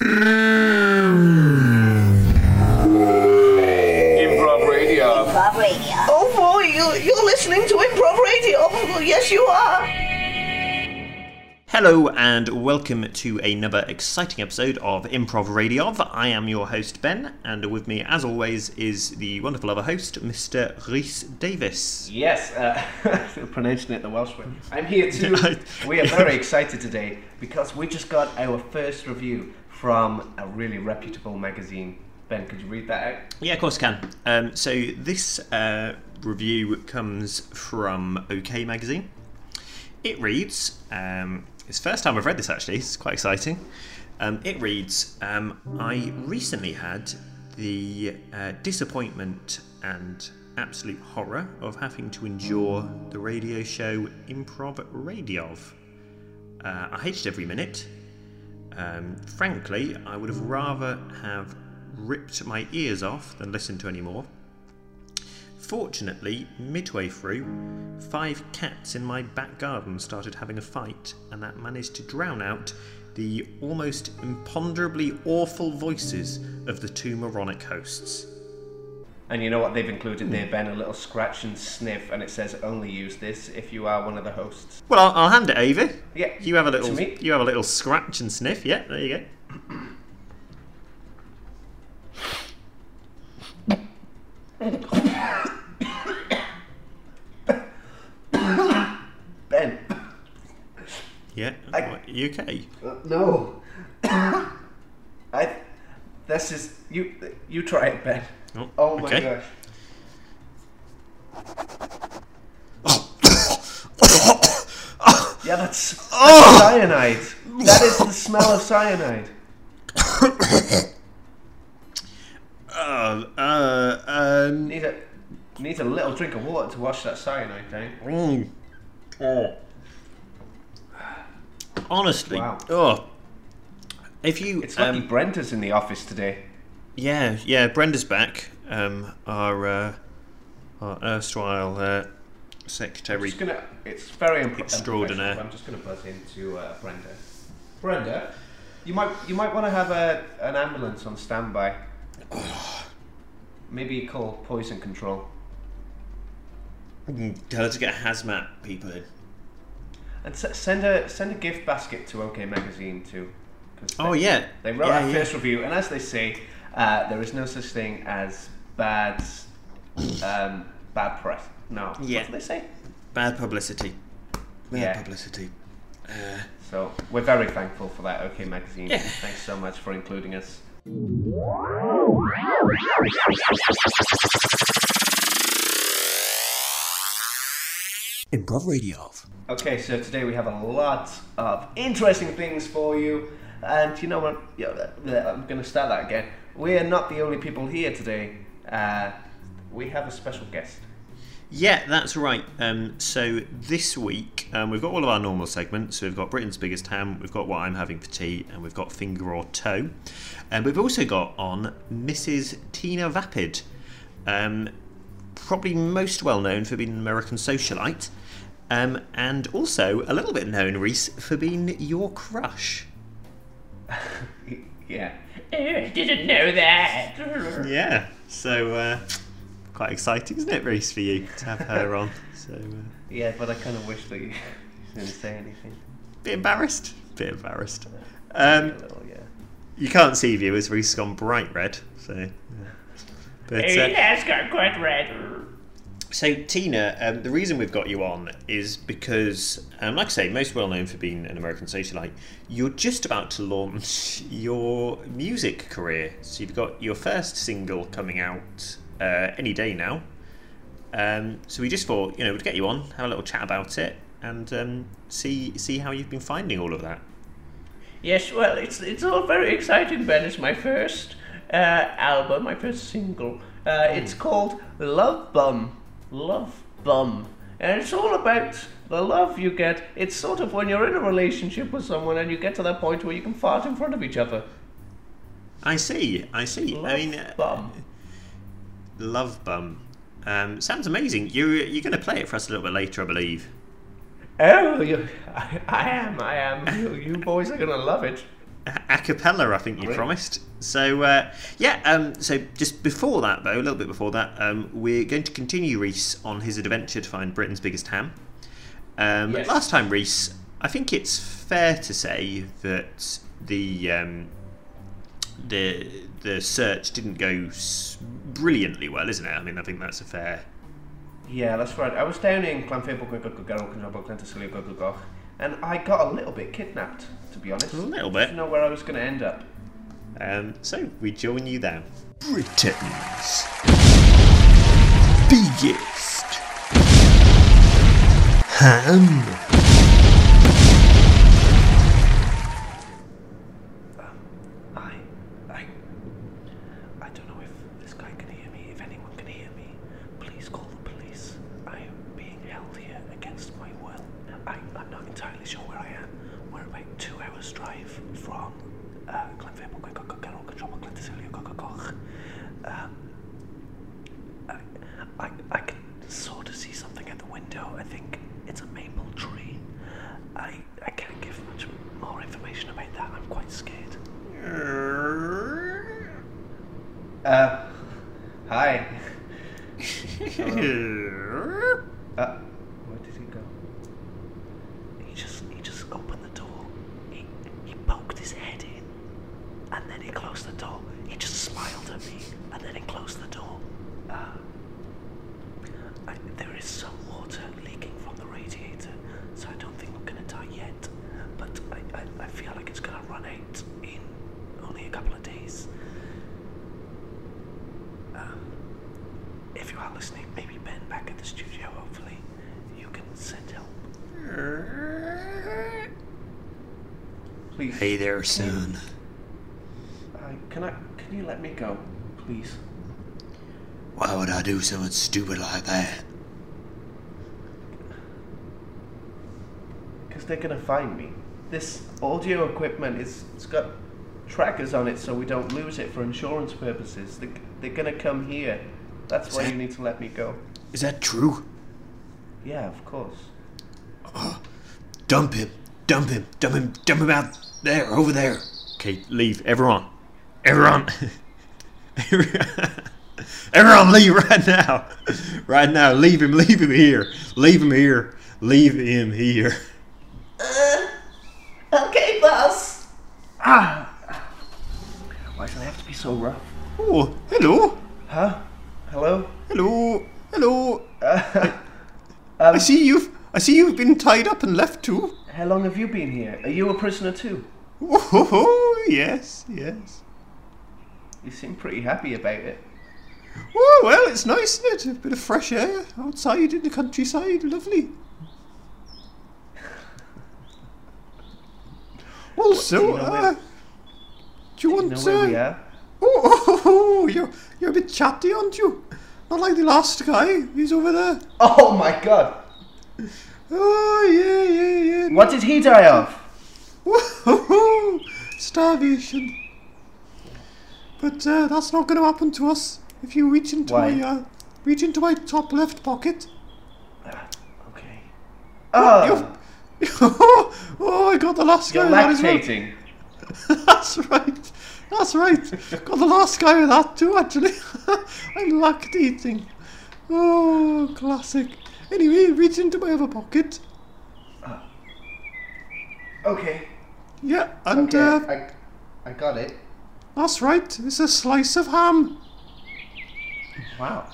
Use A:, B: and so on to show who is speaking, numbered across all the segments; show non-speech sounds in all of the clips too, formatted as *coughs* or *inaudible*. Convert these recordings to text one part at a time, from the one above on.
A: Improv Radio.
B: Improv Radio.
C: Oh boy, you, you're listening to Improv Radio. Oh, yes, you are.
D: Hello and welcome to another exciting episode of Improv Radio. I am your host Ben, and with me, as always, is the wonderful other host, Mr. Rhys Davis.
E: Yes, uh, *laughs* pronouncing it the Welsh way. I'm here too. *laughs* we are very excited today because we just got our first review from a really reputable magazine. Ben, could you read that out?
D: Yeah, of course I can. Um, so this uh, review comes from OK Magazine. It reads, um, it's first time I've read this actually, it's quite exciting. Um, it reads, um, I recently had the uh, disappointment and absolute horror of having to endure the radio show Improv Radio. Uh, I hated every minute. Um, frankly, I would have rather have ripped my ears off than listened to any more. Fortunately, midway through, five cats in my back garden started having a fight, and that managed to drown out the almost imponderably awful voices of the two moronic hosts.
E: And you know what they've included there, Ben? A little scratch and sniff, and it says only use this if you are one of the hosts.
D: Well, I'll, I'll hand it over.
E: Yeah,
D: You have a
E: to
D: little.
E: me.
D: You have a little scratch and sniff. Yeah, there you go.
E: Ben.
D: Yeah.
E: I-
D: What, okay?
E: Uh, no. *coughs* I. This is you. You try it, Ben.
D: Oh,
E: Oh my
D: okay.
E: gosh. Yeah, that's, that's *coughs* cyanide. That is the smell of cyanide.
D: Uh, *coughs* uh, um.
E: Need a need a little drink of water to wash that cyanide down.
D: Mm. Oh. Honestly,
E: Wow.
D: oh, if you,
E: It's lucky
D: um,
E: Brenda's in the office today.
D: Yeah, yeah, Brenda's back. Um, our uh, our erstwhile uh, secretary.
E: gonna. It's very unprofessional, but I'm just gonna buzz into uh, Brenda. Brenda, you might you might want to have a an ambulance on standby. *sighs* Maybe call poison control.
D: Tell her to get hazmat people in.
E: And s- send a send a gift basket to OK Magazine too.
D: Oh
E: they,
D: yeah,
E: they wrote
D: yeah,
E: our
D: yeah.
E: first review, and as they say, uh, there is no such thing as bad um, bad press. No,
D: Yeah.
E: what do they say?
D: Bad publicity. Bad
E: Yeah.
D: publicity. Uh,
E: So we're very thankful for that OK Magazine.
D: Yeah.
E: Thanks so much for including us.
D: Improv Radio.
E: Okay, so today we have a lot of interesting things for you, and you know what? Yeah, I'm going to start that again. We are not the only people here today. Uh, we have a special guest.
D: Yeah, that's right. Um, so this week um, we've got all of our normal segments. So we've got Britain's biggest ham, we've got what I'm having for tea, and we've got finger or toe. And we've also got on Mrs. Tina Vapid, um, probably most well known for being an American socialite, um, and also a little bit known, Reese, for being your crush. *laughs*
E: Yeah.
C: I *laughs* didn't know that.
D: Yeah. So uh, quite exciting, isn't it, Reese, for you to have her on? *laughs* So. Uh,
E: Yeah, but I kind of wish that you *laughs* didn't say anything.
D: Bit embarrassed. Bit embarrassed.
E: a
D: Um,
E: little, yeah.
D: you can't see viewers. Reese's gone bright red. So, yeah. but
C: It
D: uh,
C: has got quite red.
D: So Tina, um, the reason we've got you on is because, um, like I say, most well known for being an American socialite. You're just about to launch *laughs* your music career. So you've got your first single coming out uh, any day now. Um, so we just thought, you know, we'd get you on, have a little chat about it, and um, see see how you've been finding all of that.
C: Yes, well, it's it's all very exciting, Ben. It's my first uh, album, my first single. Uh, it's called Love Bum. Love Bum. And it's all about the love you get. It's sort of when you're in a relationship with someone and you get to that point where you can fart in front of each other.
D: I see. I see.
C: Love
D: I mean, uh,
C: Bum.
D: Love Bum. Um, sounds amazing. You you're going to play it for us a little bit later, I believe.
C: Oh, you, *laughs* I, I am, I am. You, you boys are gonna love it.
D: A cappella, I think you
E: Great.
D: promised. So uh, yeah, um, so just before that though, a little bit before that, um, we're going to continue Reese on his adventure to find Britain's biggest ham. Um,
E: Yes.
D: Last time, Reese, I think it's fair to say that the um, the the search didn't go brilliantly well, isn't it? I mean, I think that's a fair.
E: Yeah, that's right. I was down in Clanfable, Clantasilio, and I got a little bit kidnapped, to be honest.
D: A little
E: I
D: bit.
E: didn't know where I was going to end up.
D: Um, so we join you there. Britain's biggest ham.
E: I, I, I don't know if this guy can hear me. If anyone can hear me, please call the police. I am being held here against my will. I, I'm not entirely sure where I am. We're about two hours drive from uh, Glenveigh, um, I, I, I can sort of see something at the window. I think it's a maple tree. I, I can't give much more information about that. I'm quite scared. Uh, hi. Uh, where did he go? He just he just opened the door. He he poked his head in, and then he closed the door. He just smiled at me, and then he closed the door. Uh, I, there is some water leaking from the radiator, so I don't think I'm gonna die yet. But I, I, I feel like it's gonna run out in only a couple of days. Um, if you are listening, maybe Ben back at the studio, hopefully, you can send help. Please.
D: Hey there, son.
E: Uh, can I? Can you let me go, please?
D: Why would I do something stupid like that?
E: Because they're gonna find me. This audio equipment is it's got trackers on it, so we don't lose it for insurance purposes. They, they're gonna come here. That's why you need to let me go.
D: Is that true?
E: Yeah, of course.
D: Dump him. Dump him. Dump him. Dump him out there, over there. Okay, leave. Everyone. Everyone. *laughs* Everyone leave right now. Right now. Leave him. Leave him here. Leave him here. Leave him here.
E: Okay, boss. Ah. Why do they have to be so rough?
D: Oh, hello.
E: Huh? Hello?
D: Hello. Hello. Uh, *laughs* I um, see you've I see you've been tied up and left too.
E: How long have you been here? Are you a prisoner too?
D: Oh, *laughs* yes, yes.
E: You seem pretty happy about it.
D: Oh, well, it's nice, isn't it? A bit of fresh air outside in the countryside. Lovely. *laughs* Also,
E: Do you know
D: uh, do you want
E: know where we are?
D: Oh, oh, oh, you're you're a bit chatty, aren't you? Not like the last guy. He's over there.
E: Oh my god!
D: Oh, yeah, yeah, yeah.
E: What did he die of? *laughs*
D: Starvation. But uh, that's not going to happen to us. If you reach into
E: Why?
D: my uh, reach into my top left pocket.
E: Okay. Oh,
D: You've- *laughs* oh, I got the last
E: you're
D: guy. that as well.
E: lactating. *laughs*
D: That's right. That's right. Got the last guy with that too, actually. *laughs* I'm lactating. Oh, classic. Anyway, reach into my other pocket.
E: Okay.
D: Yeah, and
E: Okay.
D: uh,
E: I, I got it.
D: that's right. It's a slice of ham.
E: Wow.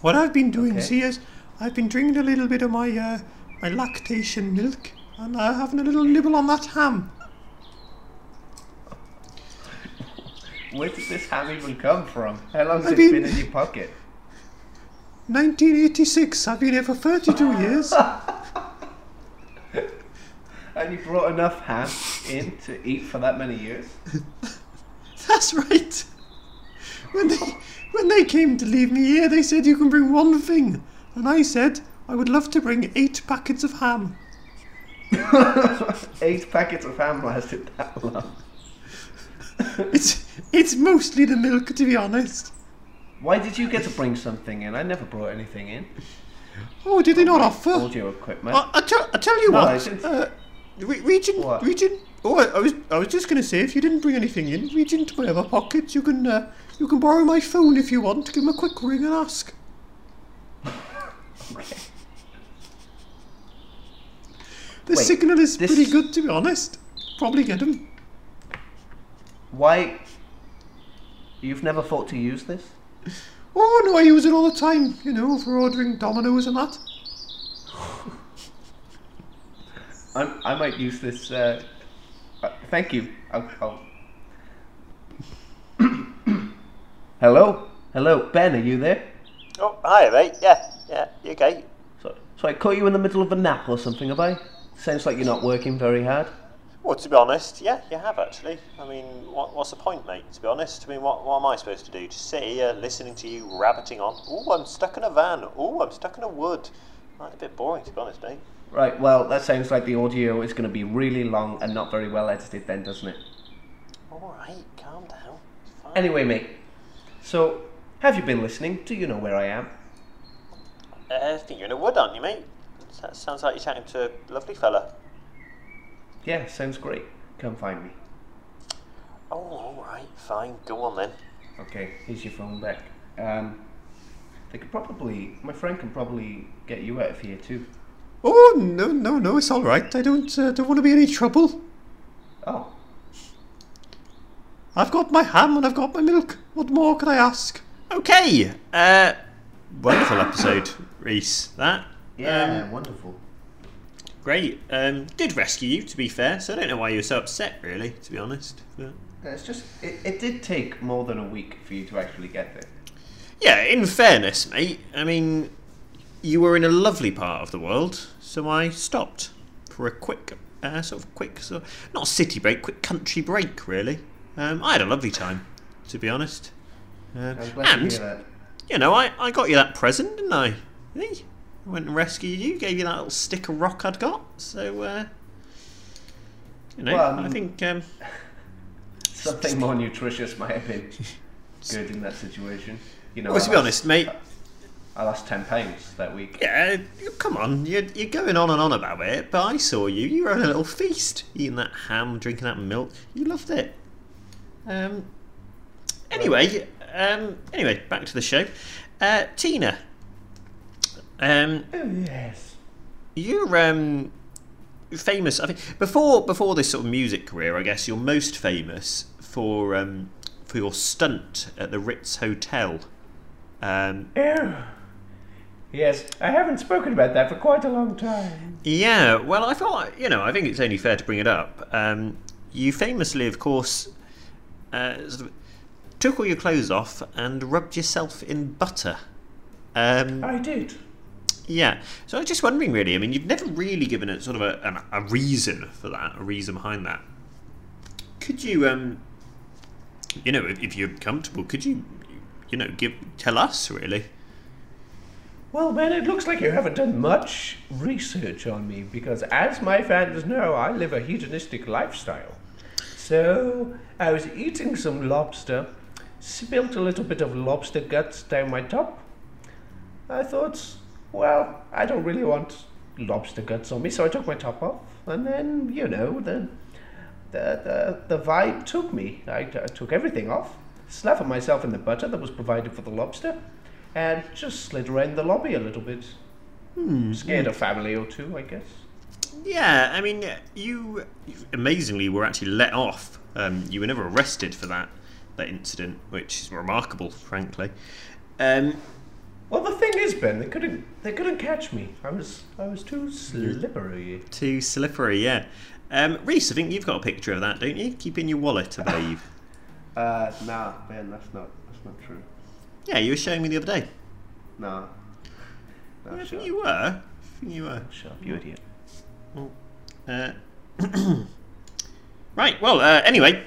D: What I've been doing,
E: Okay.
D: see, is I've been drinking a little bit of my uh, my lactation milk and uh, having a little nibble on that ham.
E: Where did this ham even come from? How long has
D: I
E: it
D: mean-
E: been in your pocket?
D: 1986. I've been here for 32 *laughs* years.
E: And you brought enough ham in to eat for that many years? *laughs*
D: That's right. When they when they came to leave me here, they said you can bring one thing, and I said I would love to bring eight packets of ham. *laughs*
E: Eight packets of ham lasted that long.
D: It's it's mostly the milk, to be honest.
E: Why did you get to bring something in? I never brought anything in.
D: Oh, did they not offer?
E: Audio equipment.
D: I, I, tell, I tell you
E: No,
D: what. Uh, re- reach,
E: What?
D: in, Oh, I, I was I was just going to say, if you didn't bring anything in, reach into my other pockets. You can uh, you can borrow my phone if you want. Give him a quick ring and ask. *laughs* The
E: Wait,
D: signal is
E: this-
D: pretty good, to be honest. Probably get him.
E: Why? You've never thought to use this?
D: Oh no, I use it all the time. You know, for ordering Domino's and that. *laughs*
E: I, I might use this. Uh, uh, thank you. I'll, I'll... *coughs* Hello? Hello, Ben, are you there?
D: Oh, hi, mate. Yeah, yeah, you okay?
E: So, so I caught you in the middle of a nap or something, have I? Sounds like you're not working very hard.
D: Well, to be honest, yeah, you have actually. I mean, what, what's the point, mate? To be honest, I mean, what, what am I supposed to do? Just sit here listening to you rabbiting on? Oh, I'm stuck in a van. Oh, I'm stuck in a wood. That's a bit boring, to be honest, mate.
E: Right, well, that sounds like the audio is going to be really long and not very well edited then, doesn't it?
D: All right, calm down.
E: Anyway, mate, so have you been listening? Do you know where I am?
D: Uh, I think you're in a wood, aren't you, mate? That sounds like you're chatting to a lovely fella.
E: Yeah, sounds great. Come find me.
D: Oh, all right, fine. Go on then.
E: Okay, here's your phone back. Um, they could probably, my friend can probably get you out of here too.
D: Oh no, no, no! It's all right. I don't uh, don't want to be any trouble.
E: Oh,
D: I've got my ham and I've got my milk. What more can I ask? Okay. Uh, wonderful episode, Reese. That.
E: yeah,
D: Um,
E: wonderful.
D: Great. Um, did rescue you, to be fair. So I don't know why you were so upset, really. To be honest. But...
E: It's just, it, it did take more than a week for you to actually get there.
D: Yeah. In fairness, mate. I mean, you were in a lovely part of the world, so I stopped for a quick, uh, sort of quick, sort of, not city break, quick country break, really. Um, I had a lovely time, to be honest.
E: Glad
D: and
E: to hear that.
D: you know, I, I got you that present, didn't I? See? I went and rescued you, gave you that little stick of rock I'd got. So, uh, you know,
E: Well,
D: I
E: um,
D: think um, *laughs*
E: Something more nutritious might have been good in that situation. You know,
D: well, to be honest, mate,
E: I lost 10 pounds that week.
D: yeah, come on, you're, you're going on and on about it, but I saw you. You were on a little feast, eating that ham, drinking that milk. You loved it. Um, anyway, um, anyway, back to the show. Uh, Tina, um,
E: Oh, yes.
D: You're um famous. I think before before this sort of music career, I guess you're most famous for um for your stunt at the Ritz Hotel. Um,
C: Oh. Yes, I haven't spoken about that for quite a long time.
D: yeah, well, I thought you know I think it's only fair to bring it up. Um, you famously, of course, uh, sort of took all your clothes off and rubbed yourself in butter. Um,
C: I did.
D: Yeah. So I was just wondering, really. I mean, you've never really given it sort of a, a reason for that, a reason behind that. Could you, um, you know, if, if you're comfortable, could you, you know, give tell us really?
C: Well, Ben, it looks like you haven't done much research on me because, as my fans know, I live a hedonistic lifestyle. So, I was eating some lobster, spilt a little bit of lobster guts down my top. I thought, well, I don't really want lobster guts on me, so I took my top off, and then, you know, the the the, the vibe took me. I, I took everything off, slathered myself in the butter that was provided for the lobster, and just slid around the lobby a little bit. Scared a family or two, I guess.
D: Yeah, I mean, you amazingly were actually let off. Um, you were never arrested for that that incident, which is remarkable, frankly. Um,
C: Well, the thing is, Ben, they couldn't they couldn't catch me. I was I was too slippery.
D: too slippery, yeah. Um, Reese, I think you've got a picture of that, don't you? Keep in your wallet, I believe.
E: Uh, nah, Ben, that's not, that's not true.
D: yeah, you were showing me the other day.
E: Nah.
D: I think
E: shut,
D: you were. I think you were.
E: shut up, you idiot.
D: Uh, *clears throat* right. Well. Uh, anyway,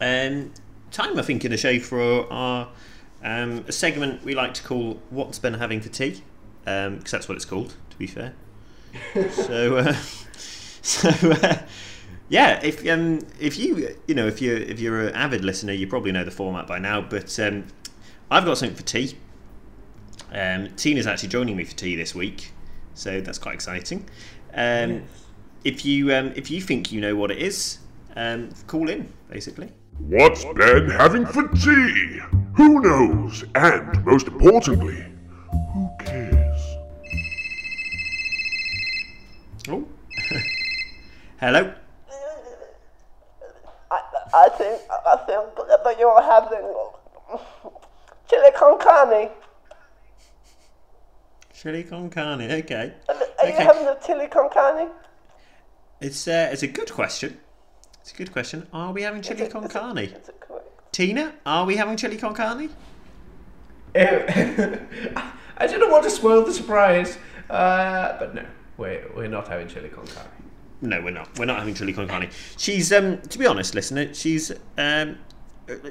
D: um, time I think in a show for our um, a segment we like to call "What's Ben having for tea," because that's what it's called. To be fair. *laughs* so. Uh, *laughs* so. Uh, yeah, if um, if you you know if you if you're an avid listener, you probably know the format by now. But um, I've got something for tea. Um, Tina's actually joining me for tea this week, so that's quite exciting. Um,
C: Yes.
D: if you um, if you think you know what it is, um, call in basically.
B: What's Ben having for tea? Who knows? And most importantly, who cares?
D: Oh, *laughs* hello.
F: I, I think I think that you're having chili con carne.
D: Chili con carne. Okay.
F: Are you
D: Okay.
F: having the chili con carne?
D: It's uh, it's a good question. It's a good question. Are we having chili con carne?
F: Is it correct?
D: Tina, are we having chili con carne? *laughs*
E: I didn't want to spoil the surprise, uh, but no, we're, we're not having chili con carne.
D: No, we're not. We're not having chili con carne. She's, um, to be honest, listener, she's um,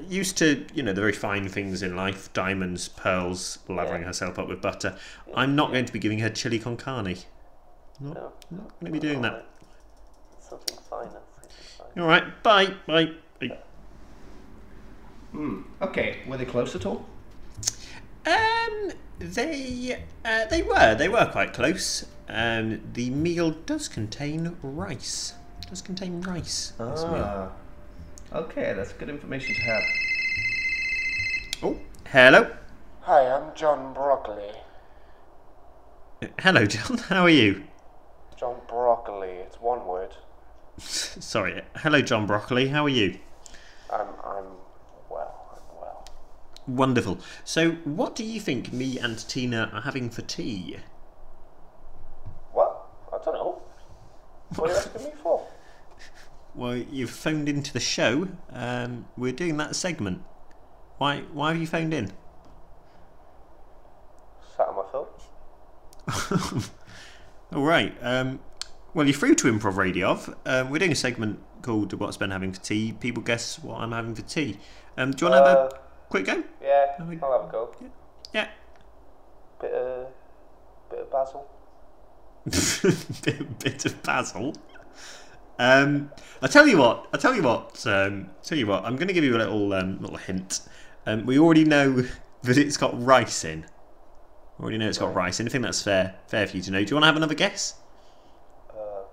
D: used to, you know, the very fine things in life: diamonds, pearls, lathering herself up with butter. I'm not going to be giving her chili con carne. Not,
F: No.
D: not going to be doing that.
F: Something finer. Something finer.
D: All right, bye, bye. Bye.
E: Okay, were they close at all?
D: Um, they uh, they were they were quite close. Um, the meal does contain rice. Does contain rice.
E: Ah, okay, that's good information to have.
D: Oh, hello,
G: Hi, I'm John Broccoli.
D: hello, John. *laughs* How are you?
G: John Broccoli, it's one word. *laughs*
D: Sorry, hello, John Broccoli. How are you?
G: I'm, I'm well, I'm well.
D: Wonderful. So, what do you think me and Tina are having for tea?
G: What? I don't know. What are you asking me for? *laughs*
D: Well, you've phoned into the show. Um, we're doing that segment. Why? Why have you phoned in?
G: Sat on my phone. *laughs*
D: All right. Um, well, you're through to Improv Radio. Um, we're doing a segment called "What's Ben having for tea?" People guess what I'm having for tea. Um, do you want to have
G: Uh,
D: a quick go?
G: Yeah, I'll have a go.
D: Yeah.
G: Bit of, bit of basil. *laughs*
D: bit, bit of basil. Um, I tell you what. I tell you what. Um, tell you what. I'm going to give you a little um, little hint. Um, we already know *laughs* that it's got rice in. We already know it's got rice in. I think that's fair. Fair for you to know. Do you want to have another guess?
G: Uh,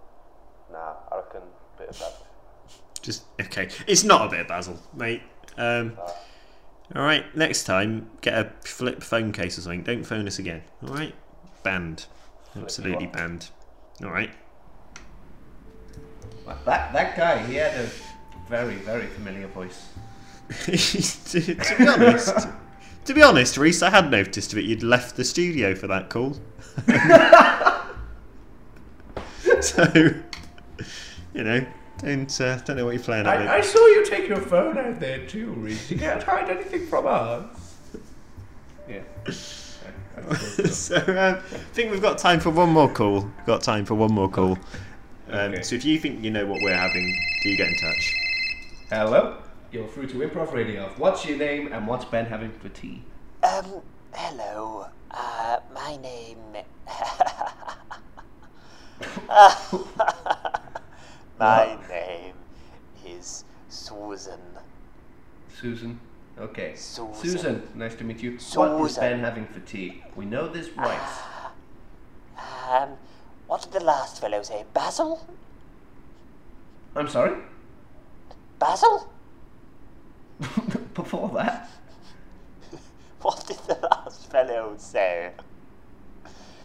G: nah, I reckon bit of basil.
D: Just okay. It's not a bit of basil, mate. Um, all right. Next time, get a flip phone case or something. Don't phone us again. All right. Banned. Absolutely banned. All right.
E: That that guy, he had a very very familiar voice. *laughs*
D: to, to be honest, to be honest, Reese, I had noticed that you'd left the studio for that call. *laughs* so, you know, don't uh, don't know what you're playing at.
E: I, I saw you take your phone out there too, Reese. You can't hide anything from us. Yeah. I- I so.
D: so um, I think we've got time for one more call. We've got time for one more call. Um,
E: Okay.
D: So if you think you know what we're having, do get in touch.
E: Hello, you're through to Improv Radio. What's your name and what's Ben having for tea?
H: Um, hello. Uh, my name. *laughs* *laughs* my name is Susan.
E: Susan. Okay.
H: Susan.
E: Susan, nice to meet you. What is Ben having for tea? We know there's rice.
H: Um, what did the last fellow say? Basil?
E: I'm sorry?
H: Basil? *laughs*
E: Before that? *laughs*
H: What did the last fellow say?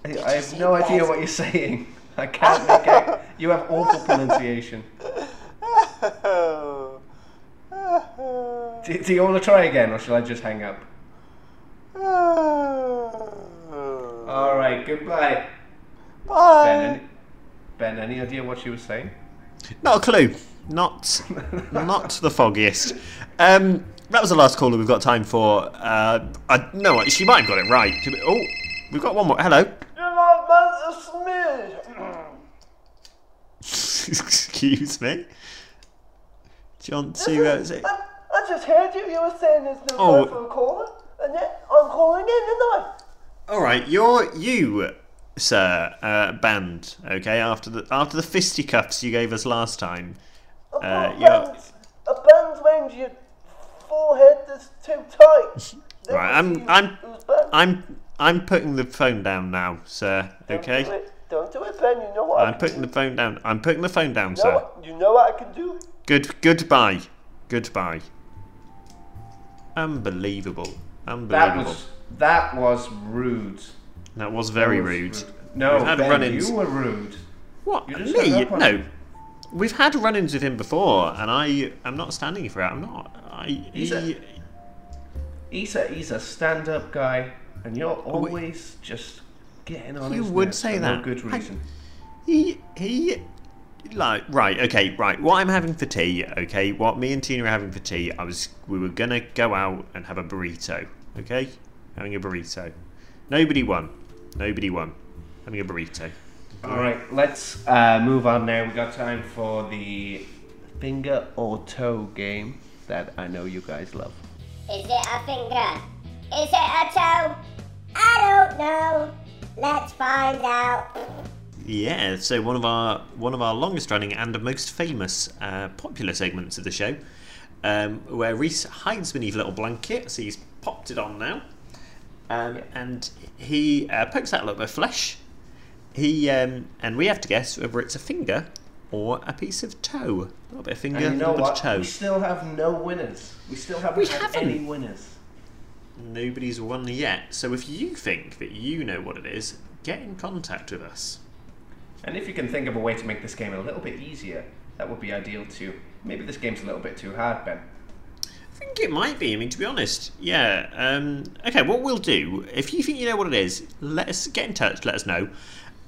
E: I,
H: Did
E: I have no idea what you're saying. *laughs* I can't make out. You have awful pronunciation. Do, do you want to try again or shall I just hang up? Alright, goodbye. Ben,
H: Bye.
E: any, ben, any idea what she was saying?
D: Not a clue. Not, not the foggiest. Um, that was the last caller we've got time for. Uh, I, no, she might have got it right. Oh, we've got one more. Hello.
F: You're not meant to smidge. *laughs*
D: Excuse me. Do you want to? Uh, say-
F: I, I just heard you. You were saying there's no
D: Oh.
F: a caller, and yet I'm calling in tonight.
D: All right, you're you, sir, uh, banned. Okay, after the after the fisticuffs you gave us last time.
F: I've
D: Uh, you're-
F: band, a around your forehead that's too tight. *laughs*
D: Right, I'm- I'm-
F: it was band.
D: I'm I'm putting the phone down now, sir. Okay.
F: Do it. Don't do it, Ben. You know what I
D: I'm
F: can
D: putting
F: do.
D: the phone down. I'm putting the phone down,
F: You know,
D: sir.
F: what, you know what I can do?
D: Good. Goodbye. Goodbye. Unbelievable. Unbelievable.
E: That
D: Unbelievable.
E: was that was rude.
D: That was very
E: That was
D: rude.
E: No, Ben, you were rude.
D: What? Me?
E: hung up on
D: No. We've had run-ins with him before, and I am not standing for it. I'm not. I.
E: He's
D: he,
E: a- He's a he's a stand-up guy, and you're always just getting on
D: You would
E: nerves
D: say
E: for
D: that.
E: No good
D: I- he he like right okay right what i'm having for tea okay what me and tina are having for tea i was we were gonna go out and have a burrito okay having a burrito nobody won nobody won having a burrito
E: All right, let's uh, move on now. We got time for the finger or toe game that I know you guys love.
I: Is it a finger? Is it a toe? I don't know. Let's find out.
D: yeah so one of our one of our longest running and most famous uh, popular segments of the show um, where reese hides beneath a little blanket so he's popped it on now um, and he uh, pokes out a little bit of flesh He um, and we have to guess whether it's a finger or a piece of toe. A little bit of finger,
E: And you
D: a
E: know
D: little bit of toe.
E: We still have no winners. We still haven't
D: We
E: had
D: haven't.
E: any winners.
D: Nobody's won yet. So if you think that you know what it is, get in contact with us.
E: And if you can think of a way to make this game a little bit easier, that would be ideal too. Maybe this game's a little bit too hard, Ben.
D: I think it might be. I mean, to be honest, yeah. Um, okay, what we'll do, if you think you know what it is, let us get in touch. Let us know.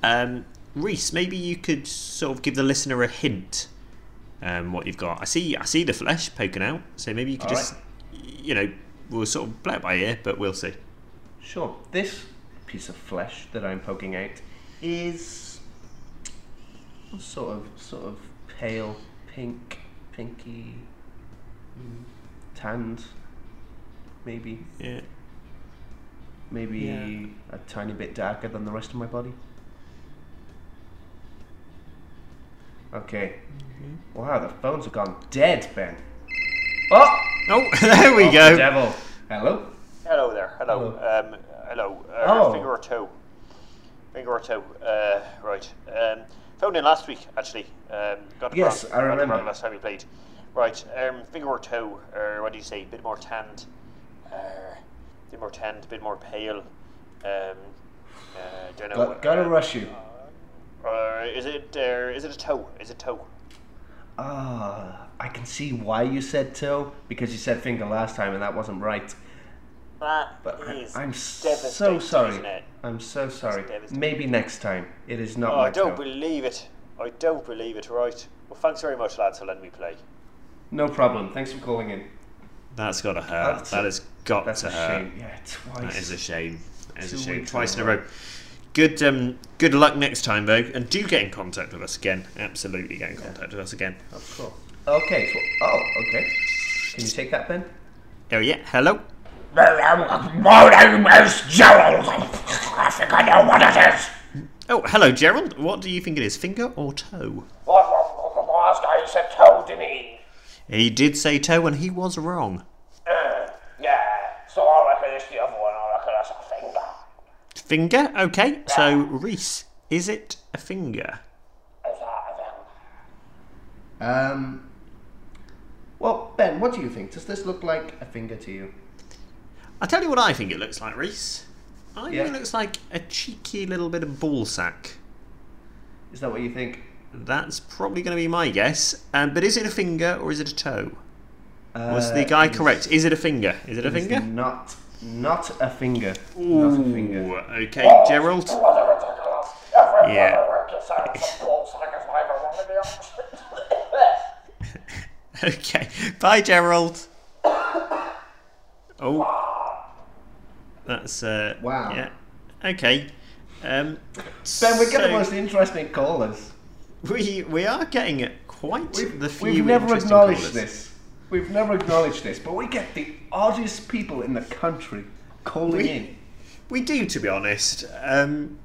D: Um, Reese, maybe you could sort of give the listener a hint. Um, what you've got. I see. I see the flesh poking out. So maybe you could
E: All
D: just, you know, we'll sort of play it by ear, but we'll see.
E: Sure. This piece of flesh that I'm poking out is sort of sort of pale pink, pinky, mm, tanned, maybe
D: Yeah.
E: maybe
D: Yeah.
E: a tiny bit darker than the rest of my body. Okay. Wow, the phones have gone dead, Ben. Oh,
D: Oh, *laughs* there we
E: oh,
D: go.
E: the devil. Hello.
G: Hello there. Hello. Um, hello. Uh,
E: Oh.
G: Finger or toe. Finger or toe. Uh, right. Um, phoned in last week actually. Um, got the
E: Yes,
G: wrong-
E: I
G: got the
E: remember.
G: wrong last time we played. Right. Um, finger or toe. Or what do you say? Bit more tanned. Uh, bit more tanned. Bit more pale. Um, uh, don't know.
E: Got, gotta
G: uh,
E: rush you.
G: Uh, is it? Uh, is it a toe? Is it toe?
E: Ah, I can see why you said toe because you said finger last time and that wasn't right.
G: That
E: But I,
G: is
E: I'm so sorry.
G: isn't it?
E: I'm so sorry. Maybe next time. It is not
G: Oh,
E: my
G: I don't
E: toe.
G: believe it. I don't believe it. Right. Well, thanks very much, lads, for letting me play.
E: No problem. Thanks for calling in.
D: That's got to hurt.
E: That's
D: that has got
E: That's
D: to
E: a
D: hurt.
E: shame. Yeah, twice.
D: That is a shame. That is a shame. Twice in
E: in
D: a
E: a
D: row. Good um good luck next time though. And do get in contact with us again. Absolutely get in contact with us again.
E: Of course. Okay. So, oh, okay. Can you take that, Ben?
D: Oh yeah, hello?
F: My name is Gerald. I think I know what it is.
D: Oh, hello Gerald. What do you think it is? Finger or toe?
F: What, what, what, last guy said toe, didn't he?
D: He did say toe and he was wrong.
F: Uh, yeah, so I reckon it's the other one. I reckon that's a finger.
D: Finger? Okay. So Reese, is it a finger?
F: Is that a thing?
E: Um. Well, Ben, what do you think? Does this look like a finger to you?
D: I'll tell you what I think it looks like, Reese. I think
E: Yeah.
D: it looks like a cheeky little bit of ball sack.
E: Is that what you think?
D: That's probably going to be my guess. Um, but is it a finger or is it a toe? Was
E: Uh,
D: the guy correct? Is it a finger? Is it a finger?
E: Not, not a finger. Not a finger.
D: Ooh, okay, Gerald.
F: Rather ridiculous. Every
D: Yeah.
F: brother work is out some balls like it's neither one of the opposite.
D: Okay, bye, Gerald. Oh, that's uh.
E: Wow.
D: Yeah. Okay. Um,
E: Ben, we're getting
D: so
E: the most interesting callers.
D: We we are getting quite
E: We've,
D: the few
E: we've never acknowledged
D: callers.
E: this. We've never acknowledged this, but we get the oddest people in the country calling
D: We-
E: in.
D: We do, to be honest. Um,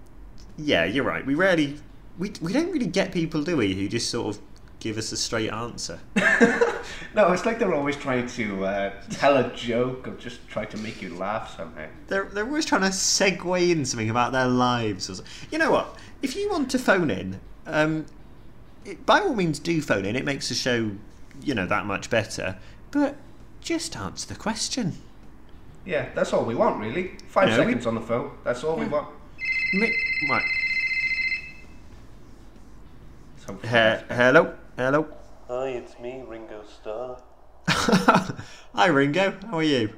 D: yeah, you're right. We rarely, we, we don't really get people, do we, who just sort of give us a straight answer. *laughs*
E: No, it's like they're always trying to uh, tell a joke or just try to make you laugh somehow.
D: They're they're always trying to segue in something about their lives. Or so. You know what? if you want to phone in, um, it, by all means do phone in. It makes the show, you know, that much better. But just answer the question.
E: Yeah, that's all we want, really. Five
D: No, we-
E: seconds on the phone. That's all we want.
D: Mi- Right.
E: So-
D: He- hello. Hello.
J: Hi, it's me, Ringo Starr. *laughs*
D: Hi Ringo. How are you?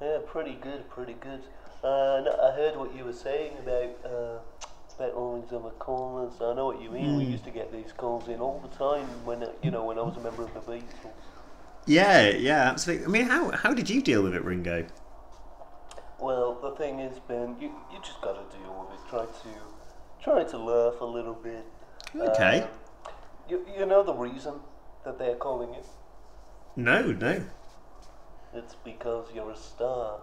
J: Yeah, pretty good, pretty good. Uh, no, I heard what you were saying about uh, about always on the corners. I know what you mean. We used to get these calls in all the time when uh, you know when I was a member of the Beatles.
D: Yeah, yeah, absolutely. I mean, how how did you deal with it, Ringo?
J: Well, the thing is, Ben, you you just got to deal with it. Try to try to laugh a little bit.
D: Okay.
J: Um, you you know the reason that they're calling it?
D: No, no.
J: It's because you're a star.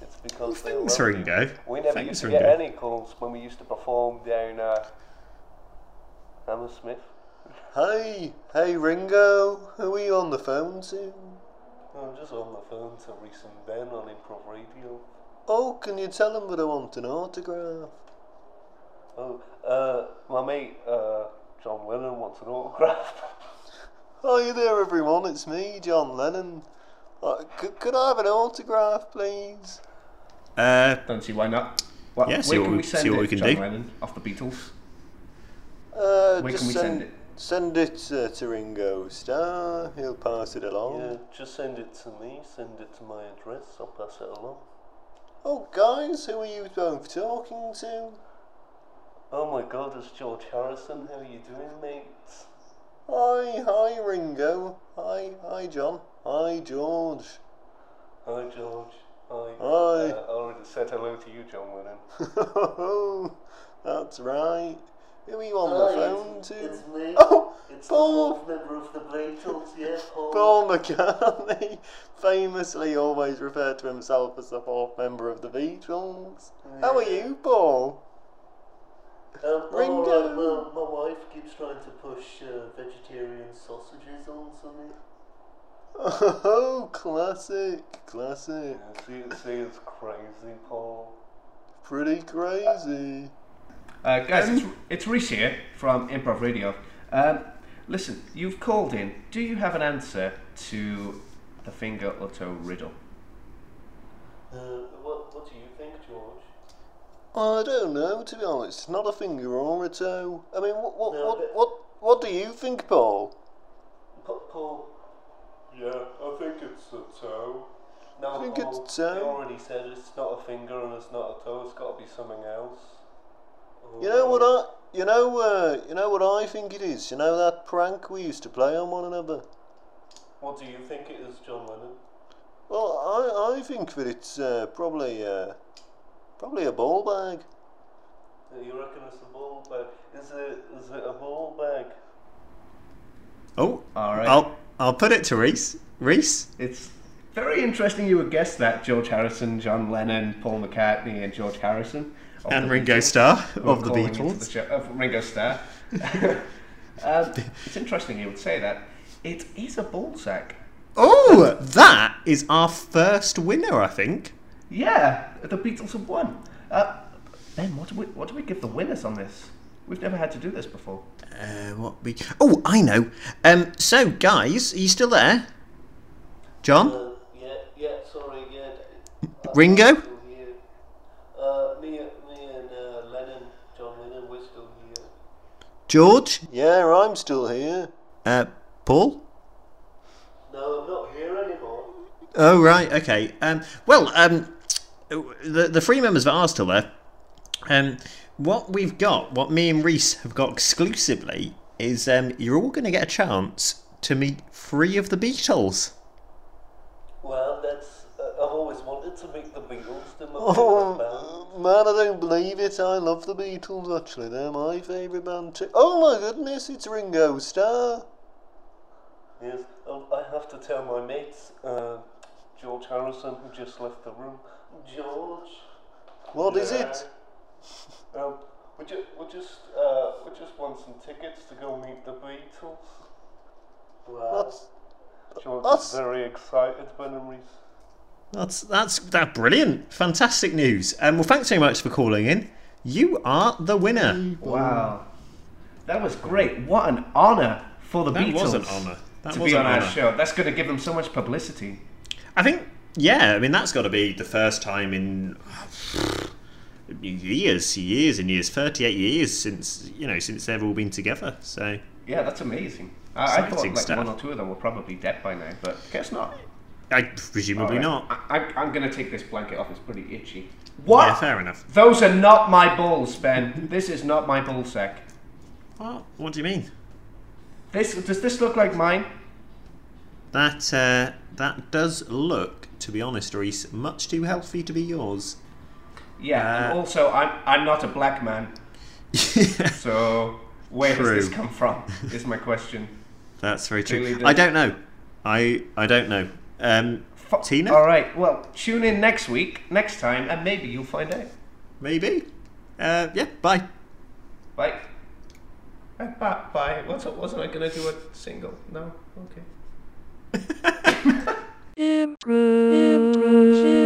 J: It's because they
D: thanks,
J: love
D: Ringo.
J: You. We never
D: Thanks,
J: used to
D: Ringo.
J: get any calls when we used to perform down uh, Hammersmith. Hey, hey Ringo, who are you on the phone to? I'm just on the phone to Reese and Ben on Improv Radio. Oh, can you tell them that I want an autograph? Oh, uh, my mate, uh, John Lennon wants an autograph. Hi there, everyone. It's me, John Lennon. Uh, could, could I have an autograph, please?
D: Uh,
E: Don't see why not. What,
D: Yeah, see
E: where
D: what
E: can
D: we-
E: we send
D: see what
E: it,
D: we can
E: John
D: do.
E: Lennon, off the Beatles?
J: Uh,
E: Where
J: just
E: can we send it?
J: Send it uh, to Ringo Starr. He'll pass it along. Yeah, just send it to me. Send it to my address. I'll pass it along. Oh, guys, who are you both talking to? Oh my God, it's George Harrison. How are you doing, mates? Hi, hi, Ringo. Hi, hi, John. Hi, George. Hi, George. Hi. Hi. Uh, I already said hello to you, John Lennon. *laughs* That's right. Who are you on the phone to? It's me. *laughs* Oh, it's Paul. the member of the Beatles, yeah, Paul. Paul McCartney, *laughs* famously always referred to himself as the fourth member of the Beatles. How are you, Paul? Um, Ringo. well, my wife keeps trying to push uh, vegetarian sausages onto me. Oh, classic, classic. see, see, it's crazy, Paul. Pretty crazy.
E: Uh, guys, it's, it's Reese here from Improv Radio. Um, listen, you've called in. Do you have an answer to the finger or toe riddle?
J: Uh, what, what do you think, George? I don't know, to be honest. Not a finger or a toe. I mean, what what what, what, what do you think, Paul? Paul. Yeah, I think it's a toe. No, I think
G: Paul,
J: it's a toe.
G: You already said it's not a finger and it's not a toe. It's got to be something else.
J: You know what I, you know, uh, you know what I think it is. You know that prank we used to play on one another.
G: What do you think it is, John Lennon?
J: Well, I, I think that it's uh, probably, uh, probably a ball bag.
G: You reckon it's a ball bag? Is it is it a ball bag?
D: Oh,
E: All right.
D: I'll I'll put it to Reese. Reese.
E: It's very interesting you would guess that George Harrison, John Lennon, Paul McCartney, and George Harrison. of
D: And
E: the
D: Ringo Starr of the Beatles.
E: the show- of Ringo Starr. *laughs* um, it's interesting you would say that. It is a ball sack.
D: Oh, that is our first winner, I think.
E: Yeah, the Beatles have won. Uh, ben, what do we what do we give the winners on this? We've never had to do this before.
D: Uh, what we? Oh, I know. Um, so guys, are you still there? John,
J: Uh, yeah, yeah, sorry, yeah.
D: Ringo?
J: I'm still here. Uh, me, me and uh, Lennon, John Lennon, we're still here.
D: George,
J: Yeah, I'm still here.
D: uh, Paul.
J: No, I'm not here anymore.
D: Oh right, okay. Um, well, um, the the three members that are still there. Um, what we've got, what me and Reese have got exclusively, is um, you're all going to get a chance to meet three of the Beatles.
J: Well, that's. Uh, I've always wanted to meet the Beatles. They're my
G: Oh,
J: band. Man, I don't believe it. I love the Beatles, actually. They're my favourite band, too. Oh my goodness, it's Ringo Starr. Yes, um, I have to tell my mates, uh, George Harrison, who just left the room. George. What is it? Um, we, ju- we just uh, we just want some tickets to go meet the Beatles. Wow. That's, George
G: that's-
J: is very excited, Ben and Reese.
D: That's that's that brilliant, fantastic news. Um, well, thanks very much for calling in. You are the winner.
E: Wow. That was great. What an honour for the
D: That
E: Beatles.
D: was an honour. That
E: to be
D: an
E: on our
D: honour.
E: show. That's going to give them so much publicity.
D: I think, yeah, I mean, that's got to be the first time in years, years and years, 38 years since, you know, since they've all been together. So,
E: Yeah, that's amazing. I, I thought like
D: stuff.
E: one or two of them were probably dead by now, but guess not.
D: I presumably
E: Alright.
D: not.
E: I, I, I'm going to take this blanket off. It's pretty itchy.
D: Yeah,
E: What?
D: fair enough.
E: Those are not my balls, Ben. this is not my ball sack.
D: What, what do you mean?
E: This does this look like mine?
D: That, uh, that does look, to be honest, Reese, much too healthy to be yours.
E: Yeah. and
D: Uh,
E: also, I'm I'm not a black man. *laughs* so where
D: True.
E: does this come from? Is my question.
D: That's very true.
E: Clearly
D: I don't know. I I don't know. Um, Tina?
E: All right. Well, tune in next week, next time, and maybe you'll find out.
D: Maybe. Uh, yeah. Bye.
E: Bye. Uh, Bye. Bye. Wasn't wasn't I gonna do a single? No. Okay. *laughs*
K: Improve.